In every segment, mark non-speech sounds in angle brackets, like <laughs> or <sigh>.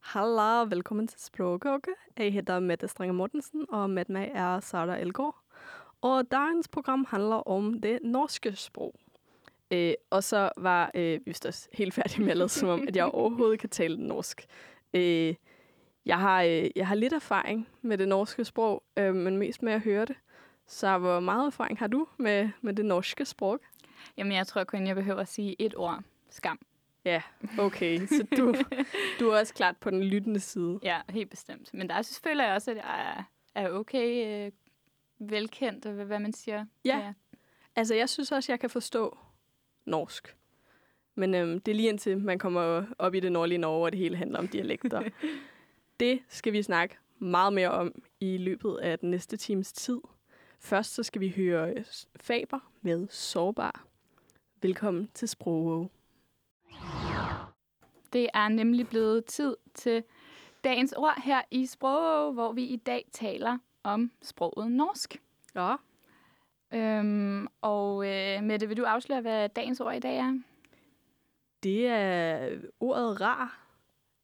Halla, velkommen til Sprogkoke. Jeg hedder Mette Strenge Mortensen, og med mig er Sara Elgaard. Og dagens program handler om det norske sprog. Øh, og så var øh, vi også helt færdige med at lade, som om, at jeg <laughs> overhovedet kan tale norsk. Øh, jeg, har, øh, jeg har lidt erfaring med det norske sprog, øh, men mest med at høre det. Så hvor meget erfaring har du med, med det norske sprog? Jamen, jeg tror kun, jeg behøver at sige et ord. Skam. Ja, okay. Så du, <laughs> du er også klart på den lyttende side. Ja, helt bestemt. Men der synes, føler jeg også, at jeg er, okay øh, velkendt, hvad, hvad man siger. Ja. ja. Altså, jeg synes også, jeg kan forstå norsk. Men øhm, det er lige indtil man kommer op i det nordlige Norge, og det hele handler om dialekter. <laughs> det skal vi snakke meget mere om i løbet af den næste times tid. Først så skal vi høre Faber med Sårbar. Velkommen til Sprog. Det er nemlig blevet tid til dagens ord her i Sprog, hvor vi i dag taler om sproget norsk. Ja. Øhm, og øh, Mette, vil du afsløre, hvad dagens ord i dag er? Det er ordet rar.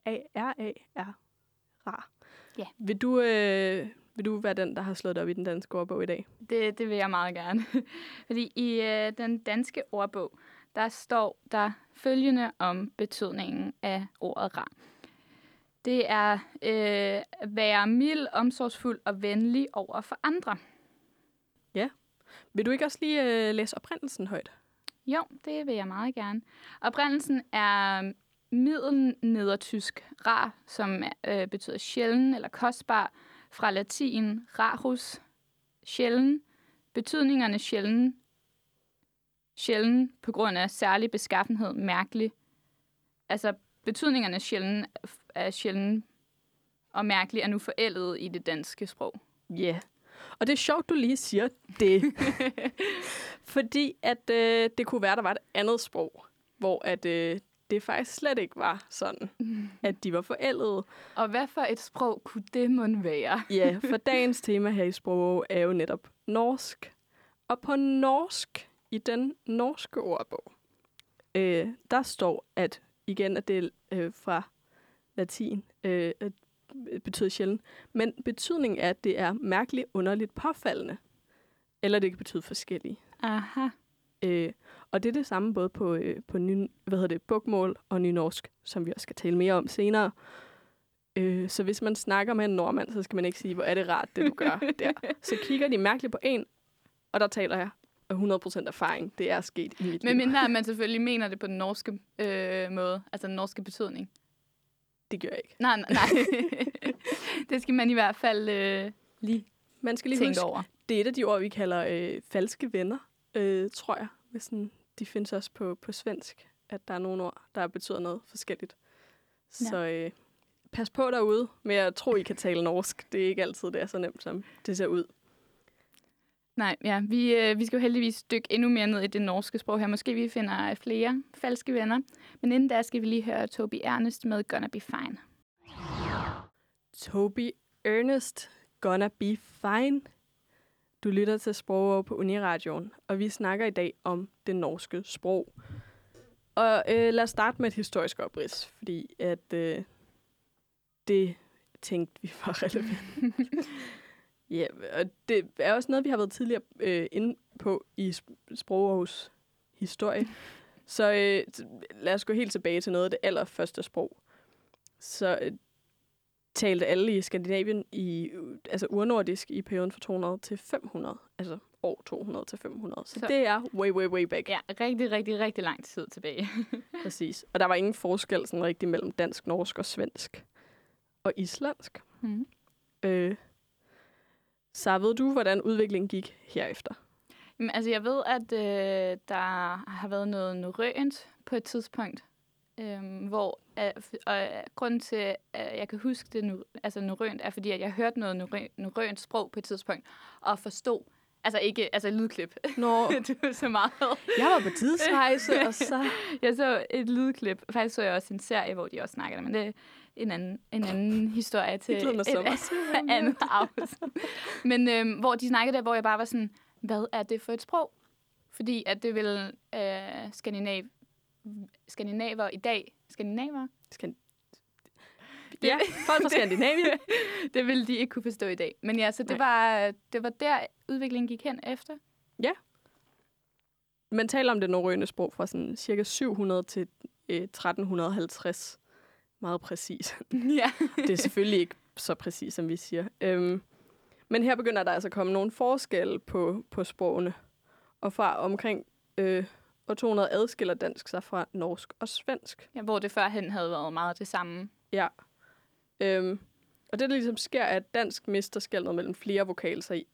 A-R-A-R. Rar. Ja. Vil du, øh, vil du være den, der har slået op i den danske ordbog i dag? Det, det vil jeg meget gerne. <laughs> Fordi i øh, den danske ordbog, der står der følgende om betydningen af ordet rar. Det er øh, være mild, omsorgsfuld og venlig over for andre. Ja. Vil du ikke også lige øh, læse oprindelsen højt? Jo, det vil jeg meget gerne. Oprindelsen er middelnedertysk rar, som øh, betyder sjælden eller kostbar, fra latin rarus, sjælden. Betydningerne sjælden, sjælden på grund af særlig beskaffenhed, mærkelig. Altså betydningerne sjælden er sjælden og mærkelig er nu forældet i det danske sprog. Ja. Yeah. Og det er sjovt, du lige siger det. <laughs> Fordi at øh, det kunne være, der var et andet sprog, hvor at, øh, det faktisk slet ikke var sådan, <laughs> at de var forældede. Og hvad for et sprog kunne det måtte være? ja, for <laughs> dagens tema her i sprog er jo netop norsk. Og på norsk, i den norske ordbog, øh, der står, at igen, at det er øh, fra latin, øh, betyder sjældent, men betydningen er, at det er mærkeligt, underligt, påfaldende. Eller det kan betyde forskellige. Aha. Øh, og det er det samme både på, øh, på ny, hvad hedder det, bogmål og nynorsk, som vi også skal tale mere om senere. Øh, så hvis man snakker med en nordmand, så skal man ikke sige, hvor er det rart, det du gør <laughs> der. Så kigger de mærkeligt på en, og der taler jeg 100% erfaring. Det er sket i mit Men mindre, at man <laughs> selvfølgelig mener det på den norske øh, måde, altså den norske betydning. Det gør jeg ikke. Nej, nej, nej. <laughs> det skal man i hvert fald øh, lige Man skal lige tænke huske, over. det er et af de ord, vi kalder øh, falske venner, øh, tror jeg. Hvis sådan, de findes også på, på svensk, at der er nogle ord, der betyder noget forskelligt. Ja. Så øh, pas på derude med at tro, I kan tale norsk. Det er ikke altid, det er så nemt, som det ser ud. Nej, ja, vi, øh, vi skal jo heldigvis dykke endnu mere ned i det norske sprog her. Måske vi finder flere falske venner. Men inden da skal vi lige høre Toby Ernest med Gonna Be Fine. Toby Ernest, Gonna Be Fine. Du lytter til Sprog på Uniradioen, og vi snakker i dag om det norske sprog. Og øh, lad os starte med et historisk oprids, fordi at øh, det tænkte vi var relevant. <laughs> ja, og det er også noget, vi har været tidligere øh, inde på i Sprogårs historie. Så øh, lad os gå helt tilbage til noget af det allerførste sprog. Så øh, talte alle i Skandinavien i altså urnordisk i perioden fra 200 til 500, altså år 200 til 500. Så, Så- så det er way, way, way back. Ja, rigtig, rigtig, rigtig lang tid tilbage. <laughs> Præcis. Og der var ingen forskel sådan rigtig mellem dansk, norsk og svensk. Og islandsk. Mm. Øh, så ved du, hvordan udviklingen gik herefter? Jamen, altså, jeg ved, at øh, der har været noget norrønt på et tidspunkt, øh, hvor øh, og, øh, grunden til, at jeg kan huske det nu, altså norrønt, er fordi, at jeg hørte noget norrø- norrønt sprog på et tidspunkt, og forstod, altså ikke, altså lydklip, Nå, <laughs> det var så meget. jeg var på tidsrejse, og så... <laughs> Jeg så et lydklip. Faktisk så jeg også en serie, hvor de også snakker det, men det er en anden, en anden historie <laughs> til et meget. andet afsnit. Men øhm, hvor de snakkede der, hvor jeg bare var sådan, hvad er det for et sprog? Fordi at det vil øh, skandinav, skandinaver i dag, skandinaver? Skal... Ja, folk fra Skandinavien. <laughs> det ville de ikke kunne forstå i dag. Men ja, så det, Nej. var, det var der, udviklingen gik hen efter. Man taler om det norrøne sprog fra sådan cirka 700 til øh, 1350. Meget præcis. <laughs> ja. Det er selvfølgelig ikke så præcis, som vi siger. Øhm, men her begynder der altså at komme nogle forskelle på, på sprogene. Og fra omkring øh, år 200 adskiller dansk sig fra norsk og svensk. ja. Hvor det førhen havde været meget det samme. Ja. Øhm, og det, der ligesom sker, er, at dansk mister skældet mellem flere vokaler i,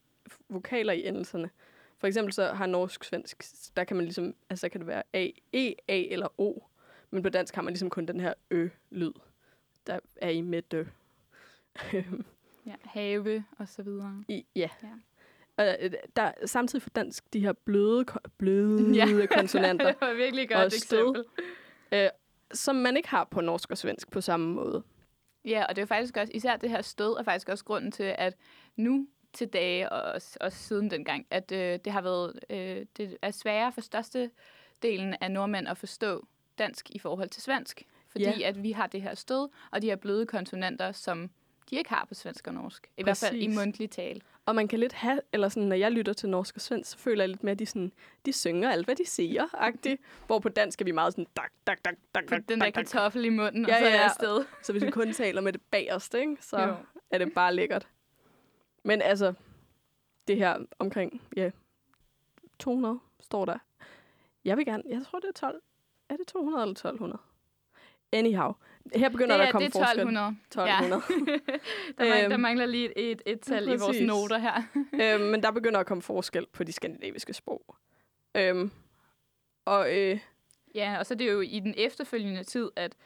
vokaler i endelserne. For eksempel så har norsk-svensk, der kan man ligesom, altså kan det være A, E, A eller O. Men på dansk har man ligesom kun den her ø-lyd, der er i midt ø. <laughs> Ja. Have og så videre. I, ja. Ja. Og øh, der er samtidig for dansk de her bløde, bløde ja. <laughs> konsonanter, det var virkelig et Og godt stød. eksempel. øh, som man ikke har på norsk og svensk på samme måde. Ja, og det er faktisk også, især det her stød er faktisk også grunden til, at nu til dage, og også, også siden dengang, at øh, det har været, øh, det er sværere for største delen af nordmænd at forstå dansk i forhold til svensk. Fordi Ja. at vi har det her stød, og de her bløde konsonanter, som de ikke har på svensk og norsk. I hvert fald i Præcis. mundtlig tale. Og man kan lidt have, eller sådan, når jeg lytter til norsk og svensk, så føler jeg lidt med, at de, sådan, de synger alt, hvad de siger, agtigt. Hvor på dansk er vi meget sådan, dak, dak, dak, dak, dak, den der dak, kartoffel i munden, Ja, og så er ja, afsted. Så hvis vi kun taler med det bagerste, ikke, så jo. er det bare lækkert. Men altså, det her omkring, ja, 200 står der. Jeg vil gerne, jeg tror det er 12. Er det 200 eller 1200? Anyhow, her begynder det der er, at komme det er forskel. 1200. 1200. <laughs> der, mangler, der Øhm, mangler lige et, et, et tal i vores præcis. noter her. <laughs> øhm, men der begynder at komme forskel på de skandinaviske sprog. Øhm, og øh, Ja, og så er det jo i den efterfølgende tid, at,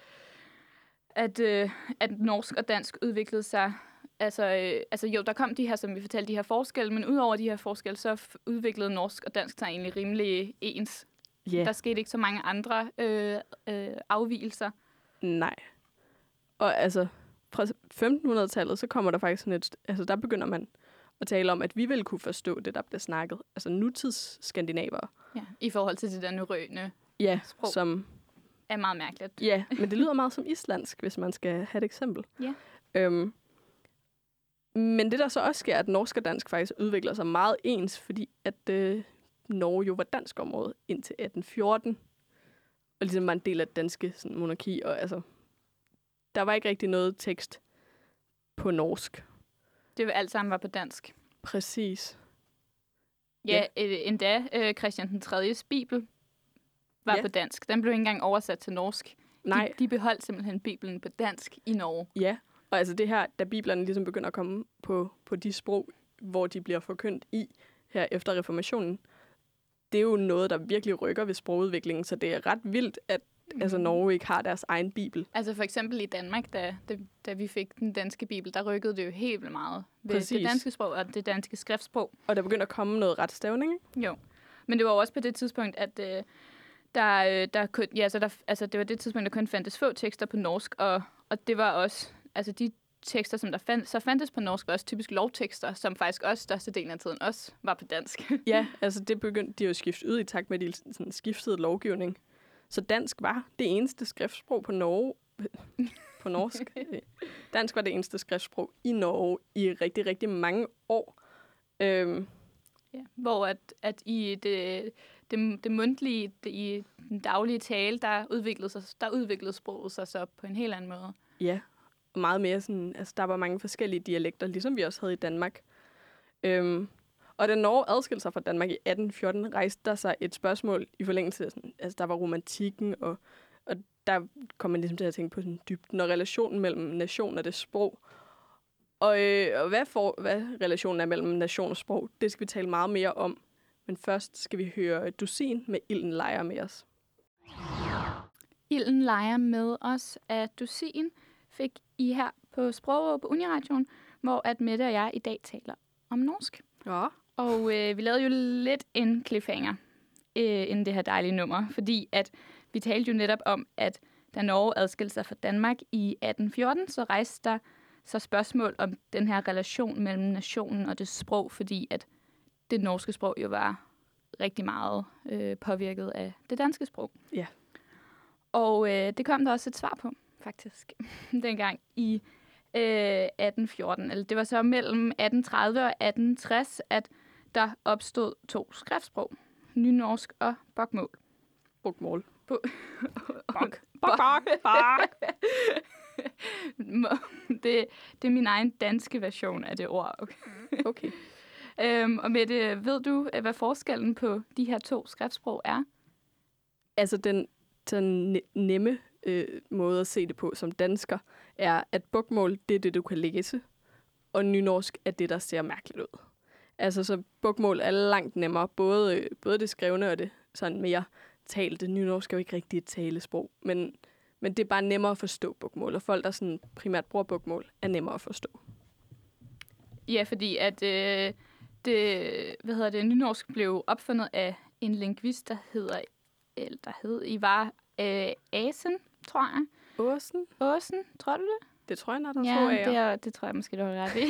at, øh, at norsk og dansk udviklede sig. Altså, øh, altså jo, der kom de her, som vi fortalte, de her forskelle, men udover de her forskelle, så udviklede norsk og dansk sig egentlig rimelig ens. ja, Der skete ikke så mange andre øh, øh, afvielser. Nej. Og altså, fra 1500-tallet, så kommer der faktisk sådan et, altså der begynder man at tale om, at vi vil kunne forstå det, der bliver snakket. Altså nutids skandinavere. Ja, I forhold til det der norrøne Ja, Sprog. som, er meget mærkeligt. ja, men det lyder <laughs> meget som islandsk, hvis man skal have et eksempel. Ja. Øhm, men det der så også sker, er, at norsk og dansk faktisk udvikler sig meget ens, fordi at øh, Norge jo var dansk område indtil 1814. Og ligesom var en del af det danske sådan, monarki. Og altså, der var ikke rigtig noget tekst på norsk. Det var alt sammen var på dansk. Præcis. Ja, øh, endda øh, Christian den 3. bibel var Ja. på dansk. Den blev ikke engang oversat til norsk. Nej, De, de beholdt simpelthen Bibelen på dansk i Norge. ja. Og altså det her, da biblerne ligesom begynder at komme på, på de sprog, hvor de bliver forkyndt i her efter reformationen, det er jo noget, der virkelig rykker ved sprogudviklingen, så det er ret vildt, at Mhm. altså, Norge ikke har deres egen bibel. Altså for eksempel i Danmark, da, da, da vi fik den danske bibel, der rykkede det jo helt vildt meget ved Præcis. det danske sprog og det danske skriftsprog. Og der begynder at komme noget retstavning, ikke? Jo. Men det var også på det tidspunkt, at øh, der, øh, der, kun, ja, så der, altså, det var det tidspunkt, der kun fandtes få tekster på norsk, og, og det var også, altså de tekster, som der fand, så fandtes på norsk, var også typisk lovtekster, som faktisk også størstedelen af tiden også var på dansk. <laughs> Ja, <laughs> altså det begyndte de jo at skifte ud i takt med, at de sådan, skiftede lovgivning. Så dansk var det eneste skriftsprog på Norge, <laughs> på norsk. dansk var det eneste skriftsprog i Norge i rigtig, rigtig mange år. Øhm, Ja. Hvor at, at i det, det, det mundtlige, det, i den daglige tale, der udviklede, sig, der udviklede sproget sig så på en helt anden måde. ja, meget mere sådan, altså der var mange forskellige dialekter, ligesom vi også havde i Danmark. Øhm, og da Norge adskilte sig fra Danmark i 1814, rejste der sig et spørgsmål i forlængelse af sådan, altså der var romantikken, og, og der kom man ligesom til at tænke på sådan dybden og relationen mellem nation og det sprog. Og, øh, og hvad, for, hvad relationen er mellem nation og sprog, det skal vi tale meget mere om. Men først skal vi høre Dusin med Ilden leger med os. Ilden leger med os af Dusin fik i her på Sprog på Uniradioen, hvor at Mette og jeg i dag taler om norsk. Ja. Og øh, vi lavede jo lidt en cliffhanger øh, inden det her dejlige nummer, fordi at vi talte jo netop om, at da Norge adskilte sig fra Danmark i 1814, så rejste der så spørgsmål om den her relation mellem nationen og det sprog, fordi at det norske sprog jo var rigtig meget øh, påvirket af det danske sprog. Ja. Og øh, det kom der også et svar på, faktisk, <laughs> dengang i øh, 1814. Eller det var så mellem 1830 og 1860, at der opstod to skriftsprog. Nynorsk og bokmål. Bokmål. Bo- Bok. <laughs> Bok, bok, bok. det, det er min egen danske version af det ord. Okay. Okay. <laughs> Øhm, og Mette, ved du, øh, hvad forskellen på de her to skriftsprog er? Altså, den, den ne- nemme øh, måde at se det på som dansker, er, at bokmål, det er det, du kan læse, og nynorsk er det, der ser mærkeligt ud. Altså, så bokmål er langt nemmere, både, øh, både det skrevne og det sådan mere talte. Nynorsk er jo ikke rigtig et talesprog, men, men det er bare nemmere at forstå bokmål, og folk, der sådan primært bruger bokmål, er nemmere at forstå. Ja, fordi at øh, det, hvad hedder det, nynorsk blev opfundet af en lingvist, der hedder, eller der hed Ivar øh, Asen, tror jeg. Åsen, Åsen, tror du det? det tror jeg, når der Ja, tror jeg. det, er, det tror jeg måske, du har ret i.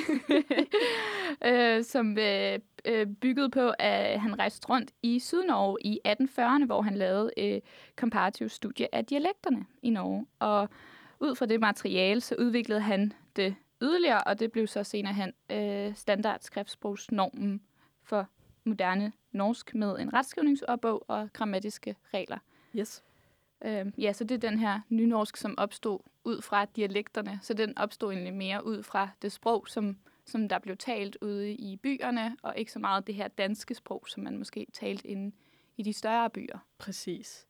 <laughs> øh, som øh, øh, byggede på, at han rejste rundt i Sydnorge i 1840'erne, hvor han lavede øh, komparativ studie af dialekterne i Norge. Og ud fra det materiale, så udviklede han det yderligere, og det blev så senere hen øh, standardskriftsprogsnormen for moderne norsk med en retskrivningsopbog og grammatiske regler. Yes. Øh, ja, så det er den her nynorsk, som opstod ud fra dialekterne. Så den opstod egentlig mere ud fra det sprog, som, som der blev talt ude i byerne, og ikke så meget det her danske sprog, som man måske talte inde i de større byer. Præcis.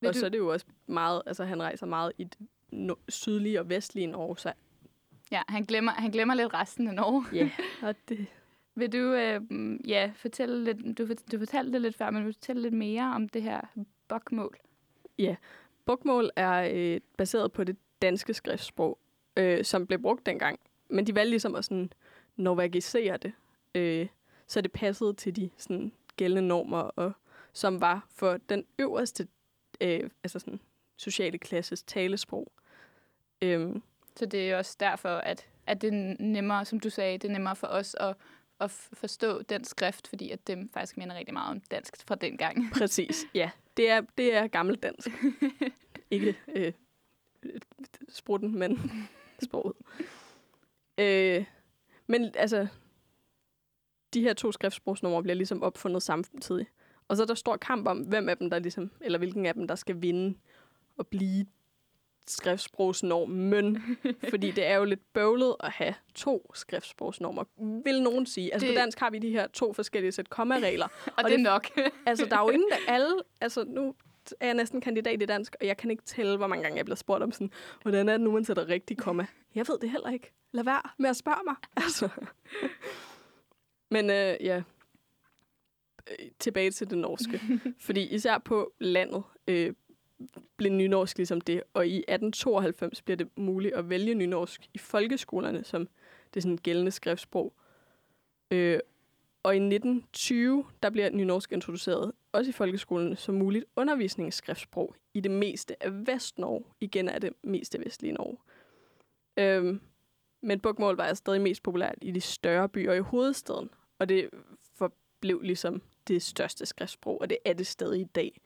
Vil og du- så er det jo også meget, altså han rejser meget i det no- sydlige og vestlige Norge, så Ja, han glemmer, han glemmer lidt resten af Norge. ja, <laughs> og det, Vil du øh, ja, fortælle lidt, du, du fortalte det lidt før, men vil du fortælle lidt mere om det her bokmål? Ja, Bokmål er øh, baseret på det danske skriftsprog, øh, som blev brugt dengang. Men de valgte ligesom at sådan norvagisere det, øh, så det passede til de sådan, gældende normer, og som var for den øverste øh, altså sådan, sociale klasses talesprog. Øhm, Så det er også derfor, at, at det er nemmere, som du sagde, det er nemmere for os at, at forstå den skrift, fordi at det faktisk minder rigtig meget om dansk fra den gang. <laughs> præcis, ja. <laughs> Det er, det er gammeldansk. Ikke øh, sprutten, men <laughs> sproget. Øh, men altså, de her to skriftsprogsnumre bliver ligesom opfundet samtidig. Og så er der stor kamp om, hvem af dem, der ligesom, eller hvilken af dem, der skal vinde og blive skriftsprogsnormen. <laughs> fordi det er jo lidt bøvlet at have to skriftsprogsnormer, vil nogen sige. Altså Det- på dansk har vi de her to forskellige sæt kommaregler. <laughs> Og, Og det er nok. <laughs> altså der er jo ingen, der alle... Altså nu er jeg næsten kandidat i dansk, og jeg kan ikke tælle, hvor mange gange jeg bliver spurgt om sådan, hvordan er det nu, man sætter rigtig komma? Jeg ved det heller ikke. Lad være med at spørge mig. Altså. Men øh, ja, Øh, tilbage til det norske. Fordi især på landet øh, blev nynorsk ligesom det, og i 1892 bliver det muligt at vælge nynorsk i folkeskolerne som det sådan gældende skriftsprog. Øh, og i 1920, der bliver nynorsk introduceret, også i folkeskolen, som muligt undervisningsskriftsprog i det meste af Vestnorge. Igen er det meste vestlige Norge. Øhm, men bokmål var stadig mest populært i de større byer i hovedstaden, og det forblev ligesom det største skriftsprog, og det er det stadig i dag.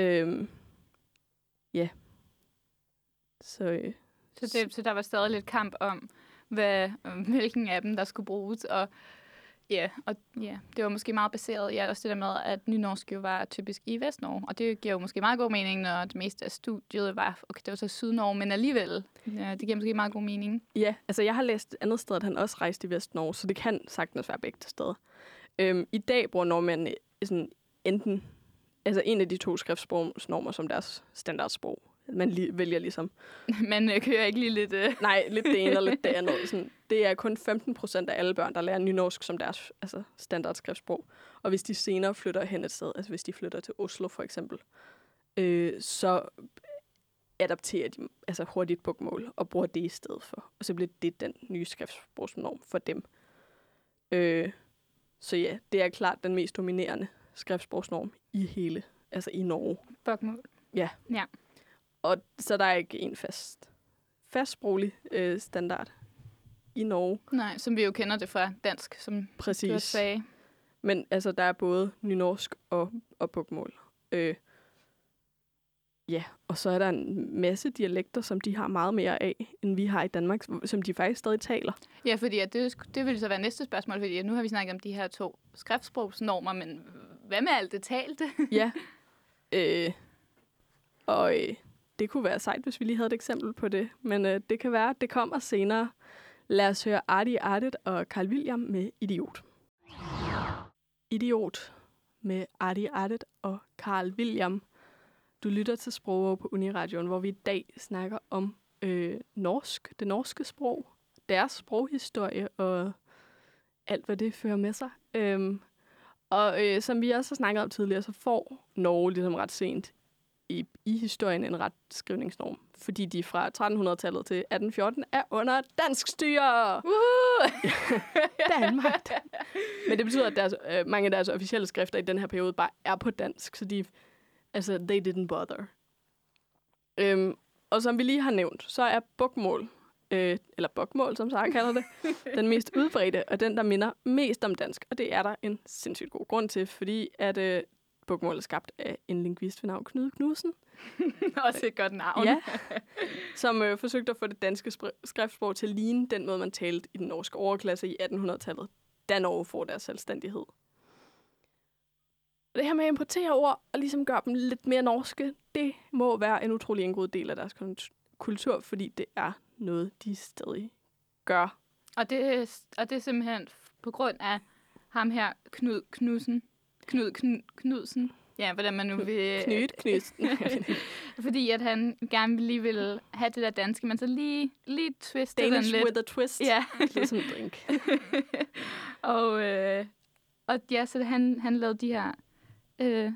Øhm, ja. Så øh, Så, det, så der var stadig lidt kamp om, hvad, hvilken af dem, der skulle bruges. Og ja, og ja, det var måske meget baseret, ja, også det der med, at nynorsk jo var typisk i Vestnorge. Og det giver jo måske meget god mening, når det meste af studiet var, okay, det var så Sydnorge, men alligevel, ja, det giver måske meget god mening. Ja, altså jeg har læst et andet sted, at han også rejste i Vestnorge, så det kan sagtens være begge steder. Øhm, I dag bruger nordmændene sådan enten altså en af de to skriftsprogsnormer som deres standardsprog. Man li- vælger ligesom, <laughs> Man øh, kører ikke lige lidt... Øh, <laughs> nej, lidt det ene og lidt det <laughs> andet. Sådan, det er kun 15 procent af alle børn, der lærer nynorsk som deres altså standardskriftsprog. Og hvis de senere flytter hen et sted, altså hvis de flytter til Oslo for eksempel, øh, så adapterer de altså hurtigt bogmål og bruger det i stedet for. Og så bliver det den nye skriftsprogsnorm for dem. Øh, så ja, det er klart den mest dominerende skriftsprogsnorm i hele, altså i Norge. bokmål. Og så der er ikke en fast, fastsproglig øh, standard i Norge. Nej, som vi jo kender det fra dansk, som du Præcis. også sagde. Men altså, der er både nynorsk og, og bogmål. Øh, Ja, og så er der en masse dialekter, som de har meget mere af, end vi har i Danmark, som de faktisk stadig taler. Ja, fordi at det, det vil så være næste spørgsmål, fordi nu har vi snakket om de her to skriftsprogsnormer, men hvad med alt det talte? <laughs> ja, øh, og øh, det kunne være sejt, hvis vi lige havde et eksempel på det, men øh, det kan være, at det kommer senere. Lad os høre Artie Artet og Carl William med Idiot. Idiot med Artie Artet og Carl William. Du lytter til Sprog på Uniradioen, hvor vi i dag snakker om øh, norsk, det norske sprog, deres sproghistorie og alt, hvad det fører med sig. Øhm, og øh, som vi også har snakket om tidligere, så får Norge ligesom ret sent i, i historien en ret skrivningsnorm, fordi de fra 1300-tallet til 1814 er under dansk styre. <laughs> Danmark. Men det betyder, at deres, øh, mange af deres officielle skrifter i den her periode bare er på dansk, så de, altså, they didn't bother. Øhm, og som vi lige har nævnt, så er bukmål, øh, eller bokmål, som Sara kalder det, <laughs> den mest udbredte, og den, der minder mest om dansk. Og det er der en sindssygt god grund til, fordi at øh, bokmål er skabt af en lingvist ved navn Knud Knudsen. <laughs> Også et godt navn. Ja, <laughs> som øh, forsøgte at få det danske skriftsprog til at ligne den måde, man talte i den norske overklasse i 1800-tallet, da Norge får deres selvstændighed. Det her med at importere ord og ligesom gøre dem lidt mere norske, det må være en utrolig indgod del af deres kultur, fordi det er noget, de stadig gør. Og det, og det er simpelthen på grund af ham her, Knud Knudsen. Knud Knud Knudsen. Ja, hvordan man nu vil... Knud Knudsen. <laughs> Fordi at han gerne lige vil have det der danske, men så lige, lige twiste Danish den lidt. with a twist. Ja. sådan en drink. <laughs> og, øh, og ja, så han, han lavede de her... Øh,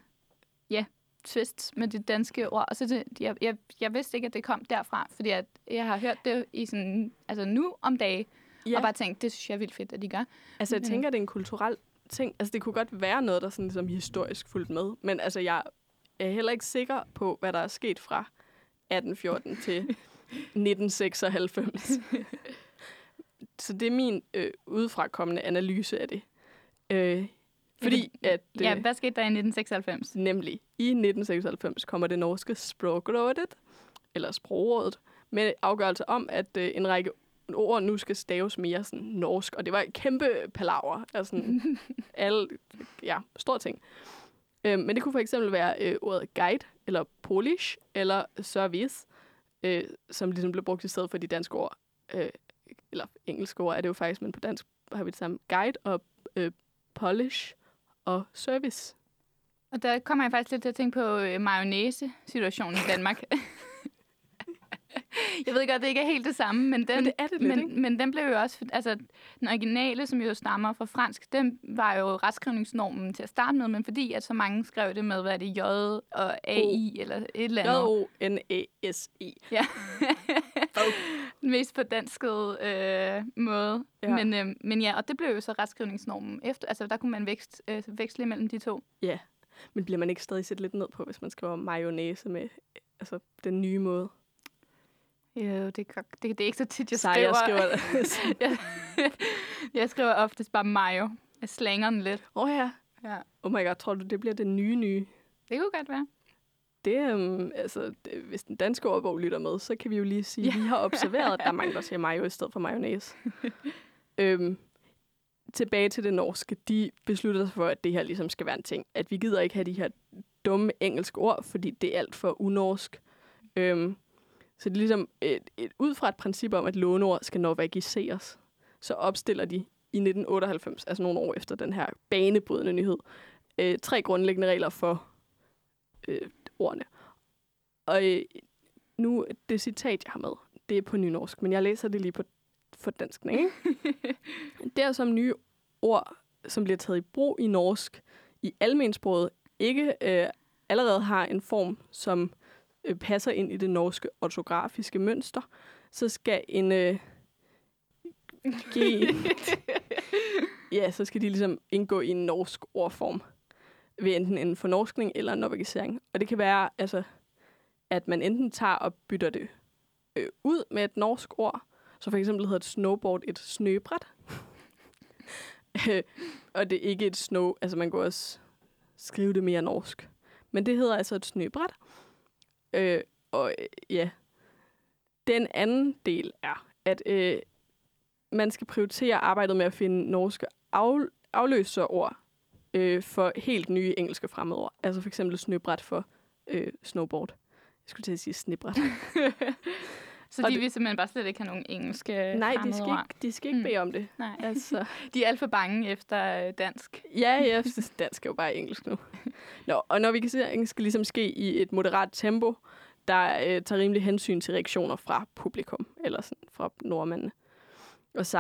ja, twists med det danske ord. Og så det, jeg, jeg, jeg vidste ikke, at det kom derfra, fordi at jeg har hørt det i sådan, altså nu om dage, ja. og bare tænkt, det synes jeg er vildt fedt, at de gør. Altså, jeg Mm. tænker, det er en kulturel ting. Altså, det kunne godt være noget, der sådan ligesom historisk fulgt med. Men altså, jeg er heller ikke sikker på, hvad der er sket fra 1814 <laughs> til 1996. Så det er min øh, udefrakommende analyse af det. Øh, fordi at... Øh, Ja, hvad skete der i 1996? Nemlig, i 1996 kommer det norske Språkrådet, eller Sprogrådet, med afgørelse om, at øh, en række ord nu skal staves mere sådan norsk. Og det var et kæmpe palaver. Altså <laughs> alle, ja, store ting. Øh, men det kunne for eksempel være øh, ordet guide, eller polish, eller service, øh, som ligesom blev brugt i stedet for de danske ord. Øh, eller engelske ord er det jo faktisk, men på dansk har vi det samme. Guide og øh, polish og service. Og der kommer jeg faktisk lidt til at tænke på øh, mayonnaise-situationen i Danmark. <laughs> jeg ved godt, det ikke er helt det samme, men den, Men det er det lidt, men, ikke? men den blev jo også... Altså, den originale, som jo stammer fra fransk, den var jo retskrivningsnormen til at starte med, men fordi at så mange skrev det med, hvad er det, J og AI eller et eller andet. J-O-N-A-S-E. Ja. <laughs> Den <laughs> mest på danskede øh, måde. Ja. Ja. Men, øh, men ja, og det blev jo så retskrivningsnormen efter. Altså, der kunne man vækst, øh, veksle mellem de to. Ja, men bliver man ikke stadig set lidt ned på, hvis man skriver mayonnaise med altså, den nye måde? Jo, det, det, det er ikke så tit, jeg Sej, skriver. jeg skriver <laughs> jeg, jeg skriver oftest bare mayo. Jeg slænger den lidt. Åh oh, ja. Ja. Oh my god, tror du, det bliver den nye nye? Det kunne godt være. Det, um, altså, det, hvis den danske ordbog lytter med, så kan vi jo lige sige, at vi har observeret, at der er mange, der siger mayo i stedet for mayonnaise. <laughs> øhm, tilbage til det norske. De beslutter sig for, at det her ligesom skal være en ting. At vi gider ikke have de her dumme engelske ord, fordi det er alt for unorsk. Øhm, så det er ligesom et, et, ud fra et princip om, at låneord skal norvegiseres, så opstiller de i 1998, altså nogle år efter den her banebrydende nyhed, øh, tre grundlæggende regler for øh, ordene. Og øh, nu, det citat, jeg har med, det er på nynorsk, men jeg læser det lige på for dansk, ikke? <laughs> det er som nye ord, som bliver taget i brug i norsk i almensproget, ikke øh, allerede har en form, som øh, passer ind i det norske ortografiske mønster, så skal en øh, <laughs> give, ja, så skal de ligesom indgå i en norsk ordform ved enten en fornorskning eller en norvegisering. Og det kan være, altså, at man enten tager og bytter det øh, ud med et norsk ord, så for eksempel hedder et snowboard et snøbræt. Øh, <laughs> og det er ikke et snow, altså man kan også skrive det mere norsk. Men det hedder altså et snøbræt. Øh, og øh, ja, den anden del er, at øh, man skal prioritere arbejdet med at finde norske af, afløserord øh, for helt nye engelske fremmedord. Altså for eksempel snøbræt for øh, snowboard. Jeg skulle til at sige snibræt. <laughs> Så Og de det- vil simpelthen bare slet ikke have nogen engelske Nej, de skal ikke, de skal ikke Mm. bede om det. Nej. Altså, <laughs> De er alt for bange efter øh, dansk. ja, ja, dansk er jo bare engelsk nu. <laughs> Nå, og når vi kan se, at engelsk skal ligesom ske i et moderat tempo, der øh, tager rimelig hensyn til reaktioner fra publikum, eller sådan fra nordmændene. Og så,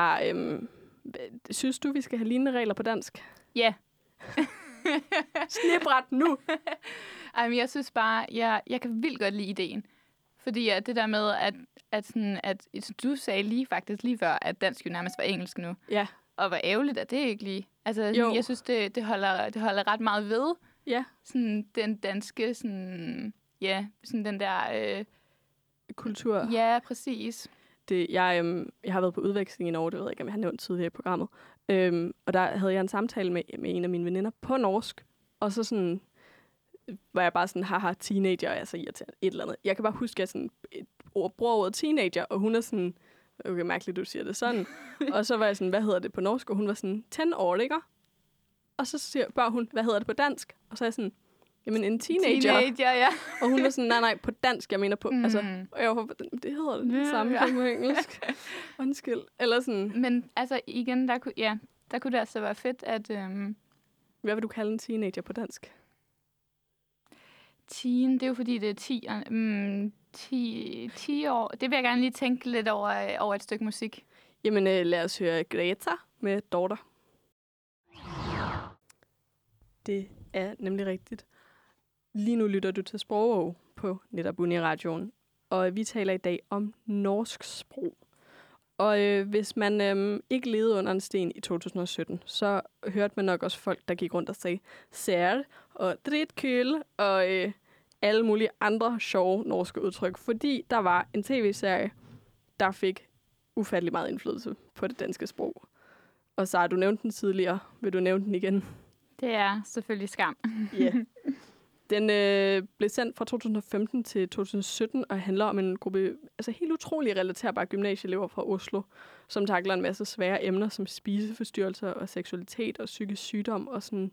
hvad- synes du, vi skal have lignende regler på dansk? Ja. <laughs> Snibræt nu! Ej, men jeg synes bare, jeg, jeg kan vildt godt lide ideen. Fordi at det der med, at, at, sådan, at du sagde lige faktisk lige før, at dansk jo nærmest var engelsk nu. Ja, Og hvor ærgerligt er det ikke lige. Altså, jo. jeg synes, det, det, holder, det holder ret meget ved. ja. Sådan den danske, sådan, ja, sådan den der, øh, Kultur. ja, præcis. det, jeg, øhm, jeg har været på udveksling i Norge, det ved jeg ikke, om jeg har nævnt tidligere i programmet. Øhm, og der havde jeg en samtale med, med en af mine veninder på norsk. Og så sådan, var jeg bare sådan, haha, teenager er så irriterende, et eller andet. Jeg kan bare huske, at jeg sådan, et ord, bruger ordet teenager, og hun er sådan, okay, mærkeligt, du siger det sådan. <laughs> og så var jeg sådan, hvad hedder det på norsk? Og hun var sådan, 10 år, ikke? Og så siger, spørger hun, hvad hedder det på dansk? Og så er jeg sådan, jamen en teenager. Teenager, ja. Og hun var sådan, nej, nej, på dansk, jeg mener på, mm. altså, og jeg var det hedder det, det samme ja. på engelsk. <laughs> Undskyld. Eller sådan, Men altså igen, der kunne, ja, der kunne det altså være fedt, at øhm, hvad vil du kalde en teenager på dansk? Teen, det er jo fordi, det er 10, mm, 10, 10 år. Det vil jeg gerne lige tænke lidt over, øh, over et stykke musik. Jamen, øh, lad os høre Greta med Daughter. Det er nemlig rigtigt. Lige nu lytter du til sprog på netop Uniradioen, og vi taler i dag om norsk sprog. Og øh, hvis man øh, ikke levede under en sten i 2017, så hørte man nok også folk, der gik rundt og sagde sær og dritkøl og øh, alle mulige andre sjove norske udtryk, fordi der var en tv-serie, der fik ufattelig meget indflydelse på det danske sprog. Og så har du nævnt den tidligere. Vil du nævne den igen? Det er selvfølgelig skam. Ja. <laughs> Den øh, blev sendt fra 2015 til 2017 og handler om en gruppe altså helt utrolig relaterbare gymnasieelever fra Oslo, som takler en masse svære emner som spiseforstyrrelser og seksualitet og psykisk sygdom og sådan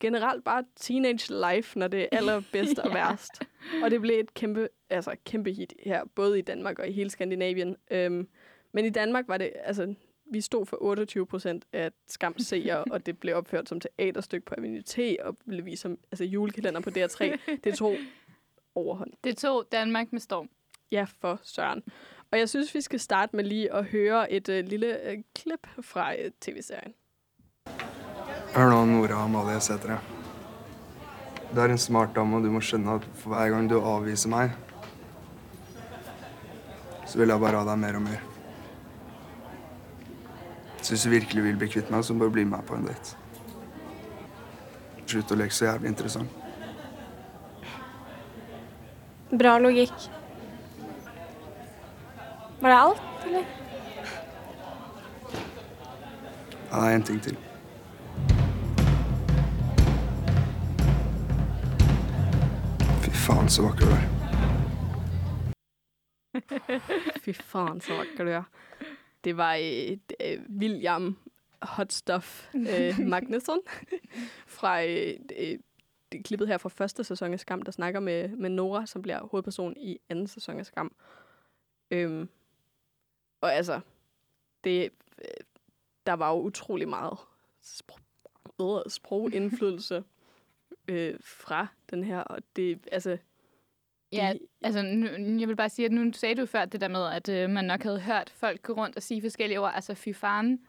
generelt bare teenage life, når det er <laughs> allerbedst og værst. Og det blev et kæmpe, altså kæmpe hit her, både i Danmark og i hele Skandinavien. Øhm, men i Danmark var det, altså vi stod for 28 procent af Skams seere, og det blev opført som teaterstykke på Avenue T, og blev vist som altså, julekalender på DR3. Det tog overhånd. <laughs> Det tog Danmark med storm. Ja, for søren. Og jeg synes, vi skal starte med lige at høre et øh, lille øh, klip fra øh, tv-serien. Hør nå, Nora Amalie Sætre. Du er en smart dame, og du må skjønne at for hver gang du avviser meg, så vil jeg bare ha deg mer og mer. Så hvis du virkelig vil bli kvitt meg, så bare bli med på en date. Slutt å leke så jævlig interessant. Bra logikk. Var det alt, eller? Ja, det er en ting til. Fy faen, så vakker du er. Fy faen, så vakker du er. Det var øh, øh, William Hot Stuff øh, <laughs> Magnusson fra øh, øh, det klippet her fra første sæson af Skam, der snakker med, med Nora, som bliver hovedperson i anden sæson af Skam. Øhm, og altså, det, øh, der var jo utrolig meget sprog, øh, sprogindflydelse øh, fra den her, og det, altså... Ja, altså, nu, jeg vil bare sige, at nu sagde du før det der med, at øh, man nok havde hørt folk gå rundt og sige forskellige ord. Altså, fy faren,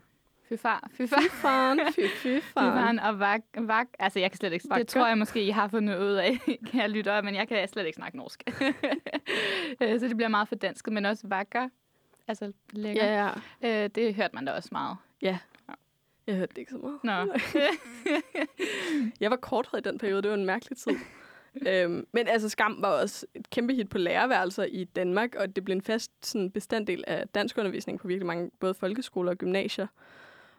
fy far, fy far, Fy faren, <laughs> fy, fy fy faren. faren og vak, vak. Altså, jeg kan slet ikke... Vakker. Det tror jeg måske, I har fundet ud af, <laughs> kære lyttere, men jeg kan slet ikke snakke norsk. <laughs> Øh, Så det bliver meget for dansk, men også vakker. Altså, lækker. Ja, ja. Øh, det hørte man da også meget. Jeg hørte det ikke så meget. Nå. Jeg var korthåret i den periode. Det var en mærkelig tid øhm, men altså, Skam var også et kæmpe hit på lærerværelser i Danmark, og det blev en fast sådan, bestanddel af dansk undervisning på virkelig mange, både folkeskoler og gymnasier.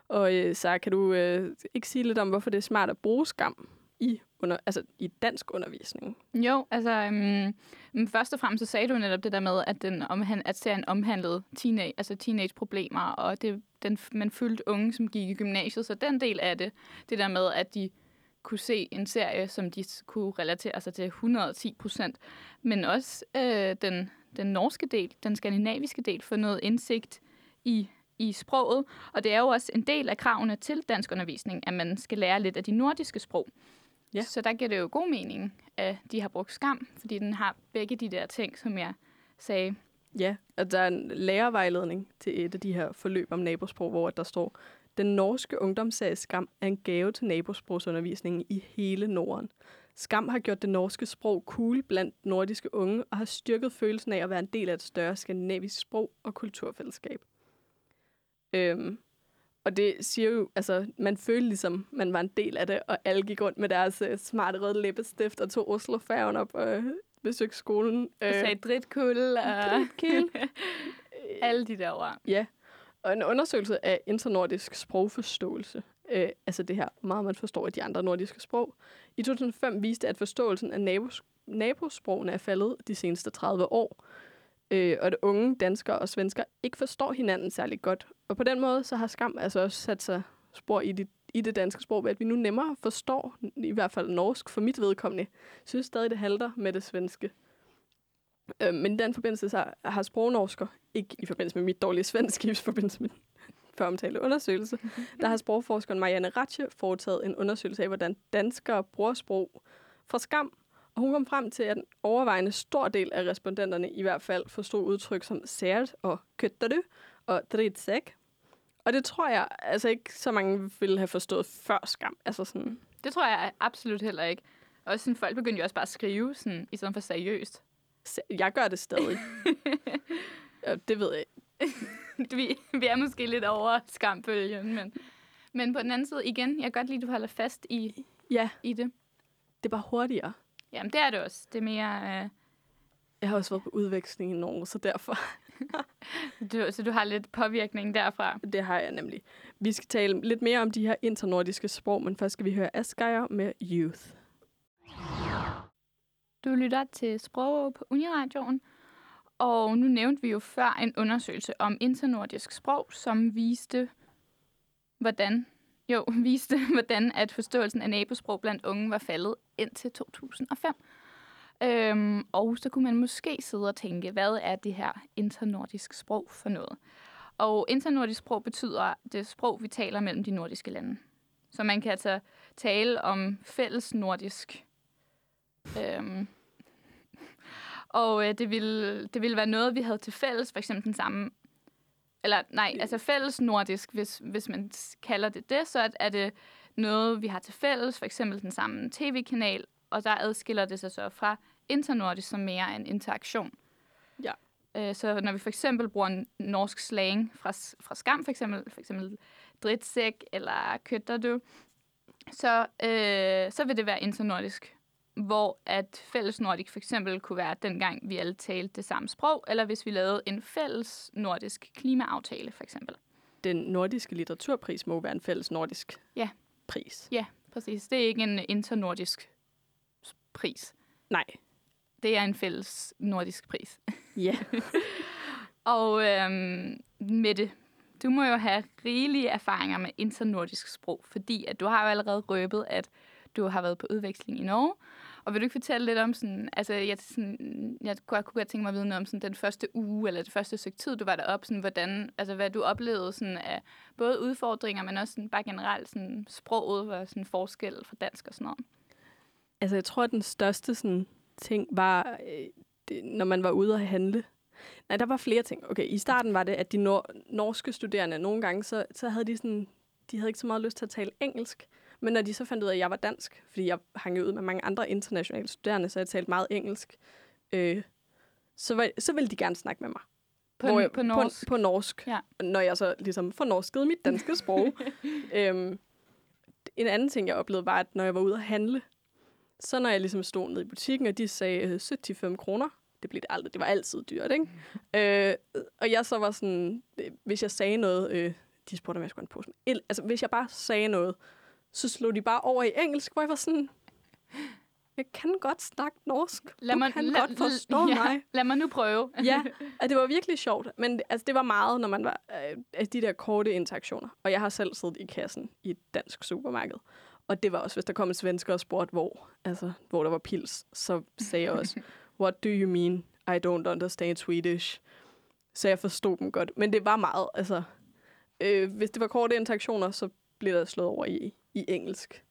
Og øh, så kan du øh, ikke sige lidt om, hvorfor det er smart at bruge skam i under, altså i dansk undervisning? Jo, altså øhm, mm, først og fremmest så sagde du netop det der med, at, den omhand, at serien omhandlede teenage, altså teenage-problemer, og det, den, man følte unge, som gik i gymnasiet. Så den del af det, det der med, at de kunne se en serie, som de kunne relatere sig til 110 procent, men også øh, den, den norske del, den skandinaviske del, for noget indsigt i, i sproget. Og det er jo også en del af kravene til dansk undervisning, at man skal lære lidt af de nordiske sprog. Ja. Så der giver det jo god mening, at de har brugt skam, fordi den har begge de der ting, som jeg sagde. Ja, at der er en lærervejledning til et af de her forløb om nabosprog, hvor der står, den norske ungdomsserie Skam er en gave til nabosprogsundervisningen i hele Norden. Skam har gjort det norske sprog cool blandt nordiske unge og har styrket følelsen af at være en del af et større skandinavisk sprog og kulturfællesskab. Øhm, og det siger jo, altså, man følte ligesom, man var en del af det, og alle gik rundt med deres uh, smarte røde læbestift og tog Oslo-færgen op og uh, besøgte skolen. Og sagde dritkul og Dritkul. <laughs> <laughs> alle de der ord. Ja, og en undersøgelse af internordisk sprogforståelse, øh, altså det her meget, man forstår af de andre nordiske sprog, i 2005 viste, at forståelsen af nabos, nabosprogene er faldet de seneste 30 år, øh, og at unge danskere og svensker ikke forstår hinanden særlig godt. Og på den måde så har skam altså også sat sig spor i det, i det danske sprog, ved at vi nu nemmere forstår, i hvert fald norsk for mit vedkommende. Synes stadig, det halter med det svenske. Øh, men i den forbindelse så har sprognorsker, ikke i forbindelse med mit dårlige svensk, i forbindelse med <laughs> før omtalte undersøgelse, der har sprogforskeren Marianne Ratche foretaget en undersøgelse af, hvordan danskere bruger sprog fra skam. Og hun kom frem til, at en overvejende stor del af respondenterne i hvert fald forstod udtryk som sært og køtter og dritsæk. Og det tror jeg altså ikke så mange ville have forstået før skam. Altså sådan, Det tror jeg absolut heller ikke. Og sådan, folk begyndte jo også bare at skrive sådan, i stedet for seriøst. Jeg gør det stadig. <laughs> ja, det ved jeg ikke. <laughs> vi, vi er måske lidt over skambølgen, men, men på den anden side, igen, jeg kan godt lide, at du holder fast i, Ja, i det. det er bare hurtigere. Jamen, det er det også. Det er mere... Øh, Jeg har også været på udveksling i Norge, så derfor <laughs> du, så du har lidt påvirkning derfra. det har jeg nemlig. Vi skal tale lidt mere om de her internordiske sprog, men først skal vi høre Asgeir med Youth. Du lytter til Sprog på Uniradioen, og nu nævnte vi jo før en undersøgelse om internordisk sprog, som viste, hvordan, jo, <laughs> viste, hvordan at forståelsen af nabosprog blandt unge var faldet indtil 2005. Øhm, og så kunne man måske sidde og tænke, hvad er det her internordisk sprog for noget? Og internordisk sprog betyder det sprog, vi taler mellem de nordiske lande. Så man kan altså tale om fælles nordisk Øhm. Og øh, det, ville, det ville være noget, vi havde til fælles, for eksempel den samme... Eller nej, altså fælles nordisk, hvis, hvis man kalder det det, så er- det noget, vi har til fælles, for eksempel den samme tv-kanal, og der adskiller det sig så fra internordisk som mere en interaktion. Ja. Øh, så når vi for eksempel bruger en norsk slang fra, fra skam, for eksempel, for eksempel dritsæk eller køtter du, så, øh, så vil det være internordisk hvor at fælles nordisk for eksempel kunne være dengang, vi alle talte det samme sprog, eller hvis vi lavede en fælles nordisk klimaaftale, for eksempel. Den nordiske litteraturpris må være en fælles nordisk Ja. pris. Ja, præcis. Det er ikke en internordisk pris. Nej. Det er en fælles nordisk pris. <laughs> Ja. <laughs> Og øhm, Mette, du må jo have rigelige erfaringer med internordisk sprog, fordi at du har jo allerede røbet, at du har været på udveksling i Norge. Og vil du ikke fortælle lidt om sådan, altså jeg, sådan, jeg kunne, kunne godt tænke mig at vide noget om sådan, den første uge, eller det første stykke tid, du var deroppe, sådan, hvordan, altså hvad du oplevede sådan, af både udfordringer, men også sådan, bare generelt sådan, sproget, var sådan forskel fra dansk og sådan noget. Altså, jeg tror, at den største sådan, ting var, øh, det, når man var ude at handle. Nej, der var flere ting. Okay, i starten var det, at de nor- norske studerende, nogle gange, så, så havde de sådan, de havde ikke så meget lyst til at tale engelsk. Men når de så fandt ud af, at jeg var dansk, fordi jeg hang ud med mange andre internationale studerende, så jeg talte meget engelsk, øh, så, var, så ville de gerne snakke med mig. På, Hvor jeg, på norsk. På, på norsk. Ja. Når jeg så ligesom får norsket mit danske sprog. <laughs> øhm, en anden ting, jeg oplevede, var, at når jeg var ude at handle, så når jeg ligesom stod nede i butikken, og de sagde øh, 75 kroner, det blev det aldrig, det var altid dyrt, ikke? øh, og jeg så var sådan, øh, hvis jeg sagde noget, øh, de spurgte, om jeg skulle have en pose med el. Altså, hvis jeg bare sagde noget, så slog de bare over i engelsk, hvor jeg var sådan, Jeg kan godt snakke norsk. Lad du mig, kan lad- godt forstå <laughs> ja, mig. Lad mig nu prøve. ja, <laughs> og det var virkelig sjovt. Men altså, det var meget, når man var øh, de der korte interaktioner. Og jeg har selv siddet i kassen i et dansk supermarked. Og det var også, hvis der kom en svensker og spurgte, hvor, altså, hvor der var pils, så sagde jeg også, <laughs> what do you mean? I don't understand Swedish. Så jeg forstod dem godt. Men det var meget, altså... Øh, hvis det var korte interaktioner, så blev der slået over i, i engelsk.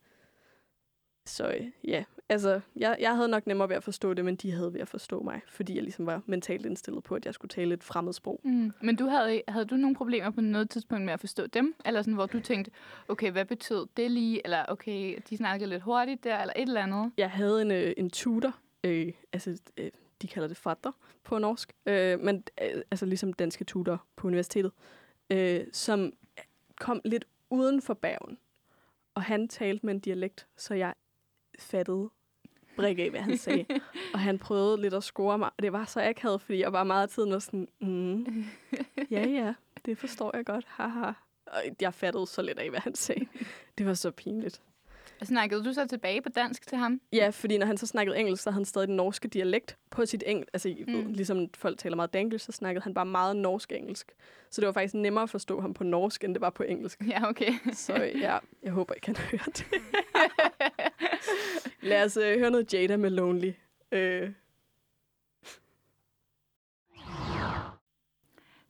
Så ja, altså, jeg, jeg havde nok nemmere ved at forstå det, men de havde ved at forstå mig, fordi jeg ligesom var mentalt indstillet på, at jeg skulle tale et fremmedsprog. Mm. Men du havde, havde du nogle problemer på noget tidspunkt med at forstå dem? Eller sådan, hvor du tænkte, okay, hvad betød det lige? Eller okay, de snakkede lidt hurtigt der, eller et eller andet? Jeg havde en, øh, en tutor, øh, altså øh, de kalder det fatter på norsk, øh, men øh, altså ligesom danske tutor på universitetet, øh, som kom lidt uden for bagen. Og han talte med en dialekt, så jeg fattede brik af, hvad han sagde. <laughs> og han prøvede lidt at score mig, og det var så akavet, fordi jeg var meget af tiden var sådan, mm, ja ja, det forstår jeg godt, haha. Og jeg fattede så lidt af, hvad han sagde. Det var så pinligt. Snakkede du så tilbage på dansk til ham? Ja, fordi når han så snakkede engelsk, så havde han stadig den norske dialekt på sit engelsk. Altså, ved, Mm. ligesom folk taler meget dansk, så snakkede han bare meget norsk-engelsk. Så det var faktisk nemmere at forstå ham på norsk, end det var på engelsk. Ja, okay. Så ja, jeg håber, I kan høre det. <laughs> Lad os øh, høre noget Jada med Lonely. Øh,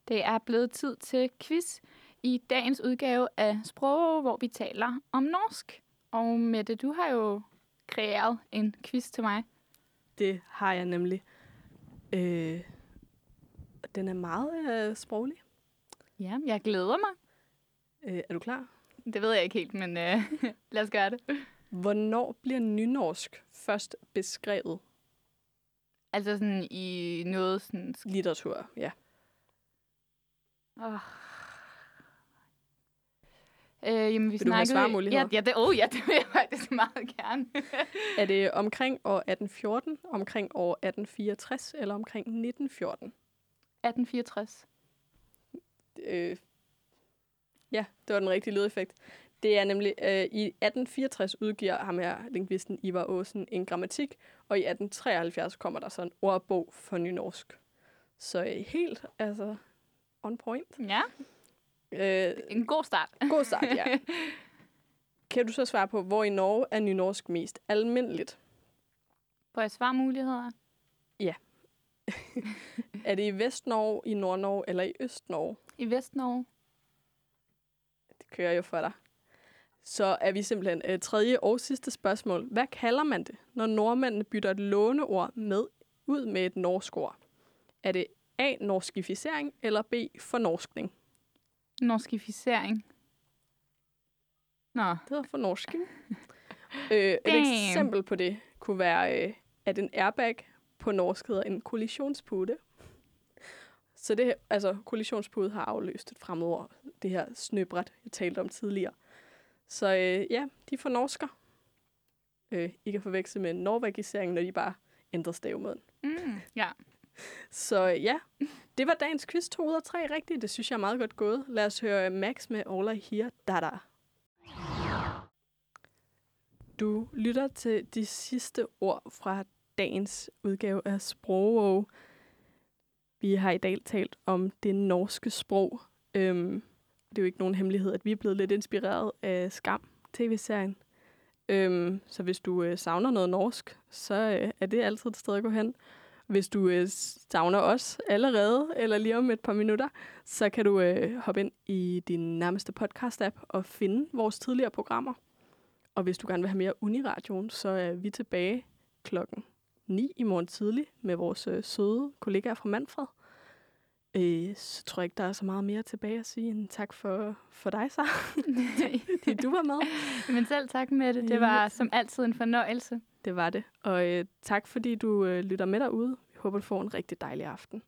Det er blevet tid til quiz i dagens udgave af Sprog, hvor vi taler om norsk. Og Mette, du har jo kreeret en quiz til mig. det har jeg nemlig. Øh, den er meget øh, sproglig. Ja, jeg glæder mig. Øh, er du klar? Det ved jeg ikke helt, men øh, <laughs> lad os gøre det. Hvornår bliver nynorsk først beskrevet? Altså sådan i noget sådan... Litteratur, ja. Oh. Øh, jamen, vi Vil du have snakkede... Ja, ja, det, oh, ja, <laughs> det vil jeg faktisk meget gerne. <laughs> Er det omkring år 1814, omkring år 1864 eller omkring 1914? 1864. Øh, ja, det var den rigtige lydeffekt. Det er nemlig, øh, i 1864 udgiver ham her, lingvisten Ivar Aasen, en grammatik, og i 1873 kommer der så en ordbog for nynorsk. Så øh, helt, altså, on point. Ja, Øh, en god start. god start, ja. <laughs> Kan du så svare på, hvor i Norge er nynorsk mest almindeligt? Får jeg svarmuligheder? <laughs> Er det i Vestnorge, i Nordnorge eller i Østnorge? I Vestnorge? Det kører jo for dig. Så er vi simpelthen øh, tredje og sidste spørgsmål. Hvad kalder man det, når nordmændene bytter et låneord med ud med et norsk ord? Er det A. Norskificering eller B. Fornorskning? Norskificering. Nå, Det hedder fornorsking. øh, et Damn. eksempel på det kunne være, øh, at en airbag på norsk hedder en kollisionspude. Så det, altså, kollisionspude har afløst et fremmedord. Det her snøbræt, jeg talte om tidligere. Så øh, ja, de fornorsker. Øh, I kan forveksle med norvagisering, når de bare ændrer stavemåden. mm, ja. Så ja, <laughs> det var dagens quiz 2 ud af 3 rigtigt. Det synes jeg er meget godt gået. Lad os høre Max med All I Hear Dada. Du lytter til de sidste ord fra dagens udgave af Sprogo. Vi har i dag talt om det norske sprog. Øhm, det er jo ikke nogen hemmelighed, at vi er blevet lidt inspireret af Skam, tv-serien. Øhm, så hvis du øh, savner noget norsk, så øh, er det altid et sted at gå hen. Hvis du øh, savner os allerede, eller lige om et par minutter, så kan du øh, hoppe ind i din nærmeste podcast-app og finde vores tidligere programmer. Og hvis du gerne vil have mere Uniradioen, så er vi tilbage klokken 9 i morgen tidlig med vores øh, søde kollegaer fra Manfred. Øh, så tror jeg ikke, der er så meget mere tilbage at sige end tak for, for dig, så. Fordi <laughs> <laughs> du var med. <laughs> Men selv tak med det. Det var som altid en fornøjelse. Det var det. Og øh, tak fordi du øh, lytter med derude. Vi håber, du får en rigtig dejlig aften.